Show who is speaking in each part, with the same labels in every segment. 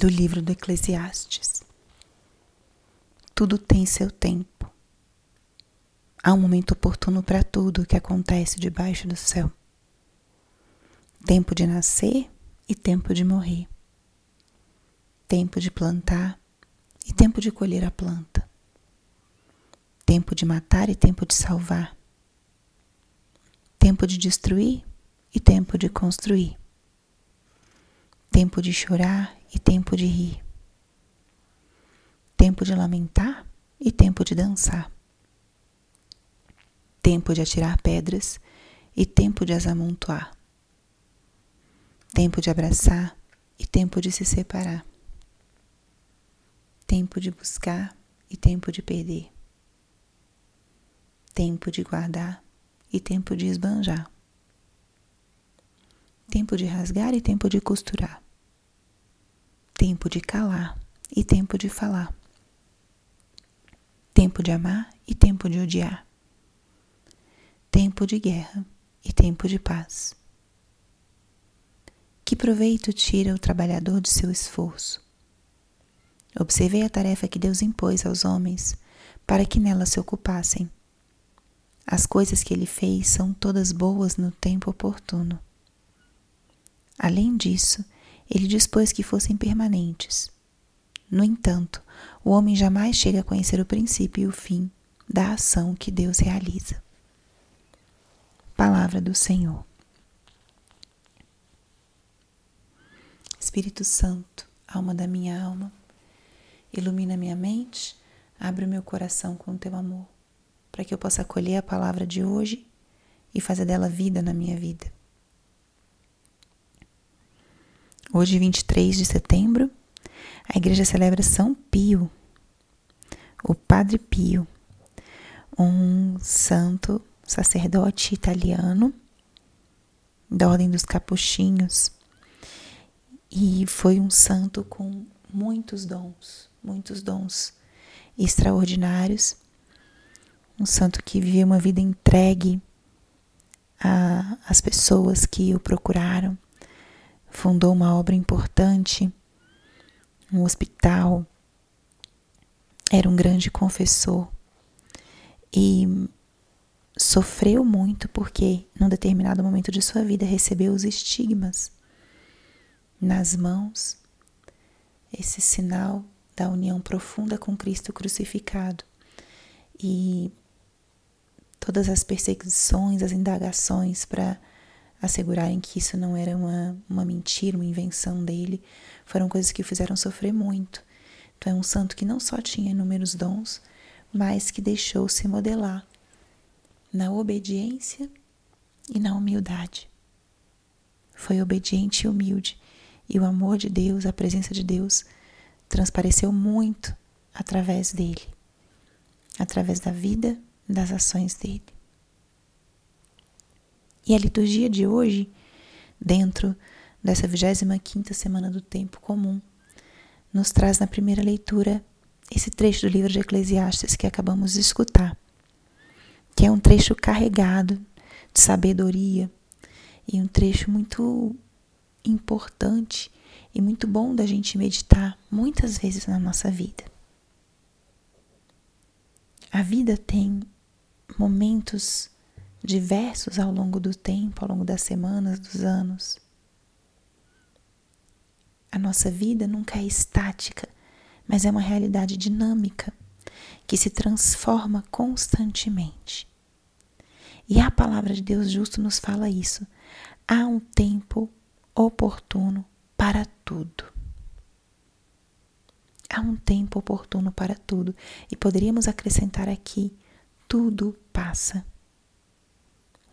Speaker 1: do livro do Eclesiastes. Tudo tem seu tempo. Há um momento oportuno para tudo que acontece debaixo do céu. Tempo de nascer e tempo de morrer. Tempo de plantar e tempo de colher a planta. Tempo de matar e tempo de salvar. Tempo de destruir e tempo de construir. Tempo de chorar e tempo de rir. Tempo de lamentar e tempo de dançar. Tempo de atirar pedras e tempo de as amontoar. Tempo de abraçar e tempo de se separar. Tempo de buscar e tempo de perder. Tempo de guardar e tempo de esbanjar. Tempo de rasgar e tempo de costurar tempo de calar e tempo de falar, tempo de amar e tempo de odiar, tempo de guerra e tempo de paz. Que proveito tira o trabalhador de seu esforço? Observei a tarefa que Deus impôs aos homens para que nela se ocupassem. As coisas que ele fez são todas boas no tempo oportuno. Além disso, ele dispôs que fossem permanentes. No entanto, o homem jamais chega a conhecer o princípio e o fim da ação que Deus realiza. Palavra do Senhor. Espírito Santo, alma da minha alma, ilumina minha mente, abre o meu coração com o teu amor, para que eu possa acolher a palavra de hoje e fazer dela vida na minha vida. Hoje, 23 de setembro, a igreja celebra São Pio, o Padre Pio, um santo sacerdote italiano da Ordem dos Capuchinhos. E foi um santo com muitos dons, muitos dons extraordinários. Um santo que viveu uma vida entregue às pessoas que o procuraram fundou uma obra importante, um hospital, era um grande confessor. E sofreu muito porque, num determinado momento de sua vida, recebeu os estigmas nas mãos, esse sinal da união profunda com Cristo crucificado. E todas as perseguições, as indagações para assegurarem que isso não era uma, uma mentira, uma invenção dele, foram coisas que o fizeram sofrer muito. Então é um santo que não só tinha inúmeros dons, mas que deixou-se modelar na obediência e na humildade. Foi obediente e humilde, e o amor de Deus, a presença de Deus, transpareceu muito através dele, através da vida, das ações dele. E a liturgia de hoje, dentro dessa 25 semana do tempo comum, nos traz na primeira leitura esse trecho do livro de Eclesiastes que acabamos de escutar, que é um trecho carregado de sabedoria e um trecho muito importante e muito bom da gente meditar muitas vezes na nossa vida. A vida tem momentos diversos ao longo do tempo, ao longo das semanas, dos anos. A nossa vida nunca é estática, mas é uma realidade dinâmica que se transforma constantemente. E a palavra de Deus justo nos fala isso. Há um tempo oportuno para tudo. Há um tempo oportuno para tudo. E poderíamos acrescentar aqui: tudo passa.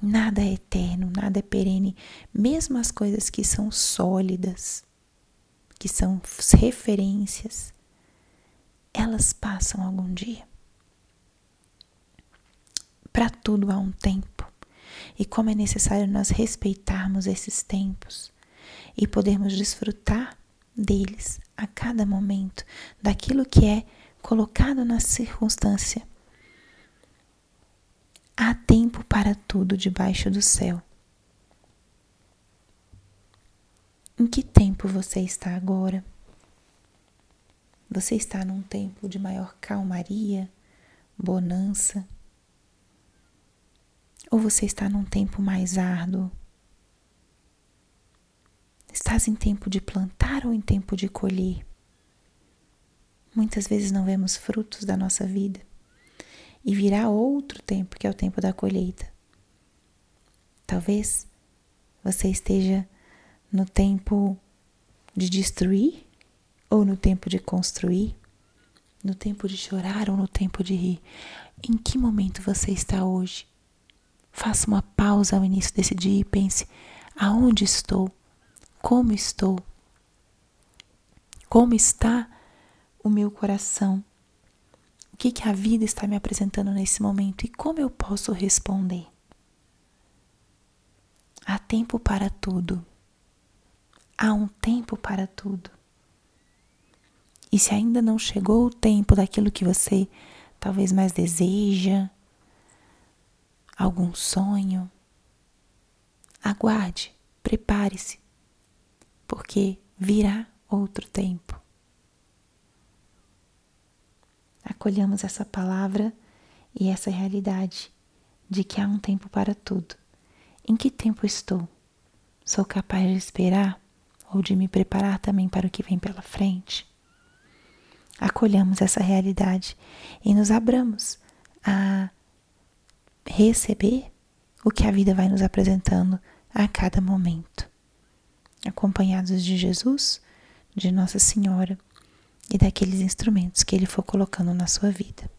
Speaker 1: Nada é eterno, nada é perene, mesmo as coisas que são sólidas, que são referências, elas passam algum dia. Para tudo há um tempo, e como é necessário nós respeitarmos esses tempos e podermos desfrutar deles a cada momento, daquilo que é colocado na circunstância Há tempo para tudo debaixo do céu. Em que tempo você está agora? Você está num tempo de maior calmaria, bonança? Ou você está num tempo mais árduo? Estás em tempo de plantar ou em tempo de colher? Muitas vezes não vemos frutos da nossa vida e virá outro tempo, que é o tempo da colheita. Talvez você esteja no tempo de destruir ou no tempo de construir, no tempo de chorar ou no tempo de rir. Em que momento você está hoje? Faça uma pausa ao início desse dia e pense: aonde estou? Como estou? Como está o meu coração? O que, que a vida está me apresentando nesse momento e como eu posso responder? Há tempo para tudo. Há um tempo para tudo. E se ainda não chegou o tempo daquilo que você talvez mais deseja, algum sonho, aguarde, prepare-se, porque virá outro tempo. Acolhamos essa palavra e essa realidade de que há um tempo para tudo. Em que tempo estou? Sou capaz de esperar ou de me preparar também para o que vem pela frente? Acolhamos essa realidade e nos abramos a receber o que a vida vai nos apresentando a cada momento. Acompanhados de Jesus, de Nossa Senhora e daqueles instrumentos que Ele for colocando na sua vida.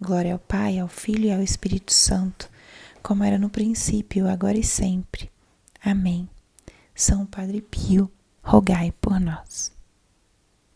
Speaker 1: Glória ao Pai, ao Filho e ao Espírito Santo, como era no princípio, agora e sempre. Amém. São Padre Pio, rogai por nós.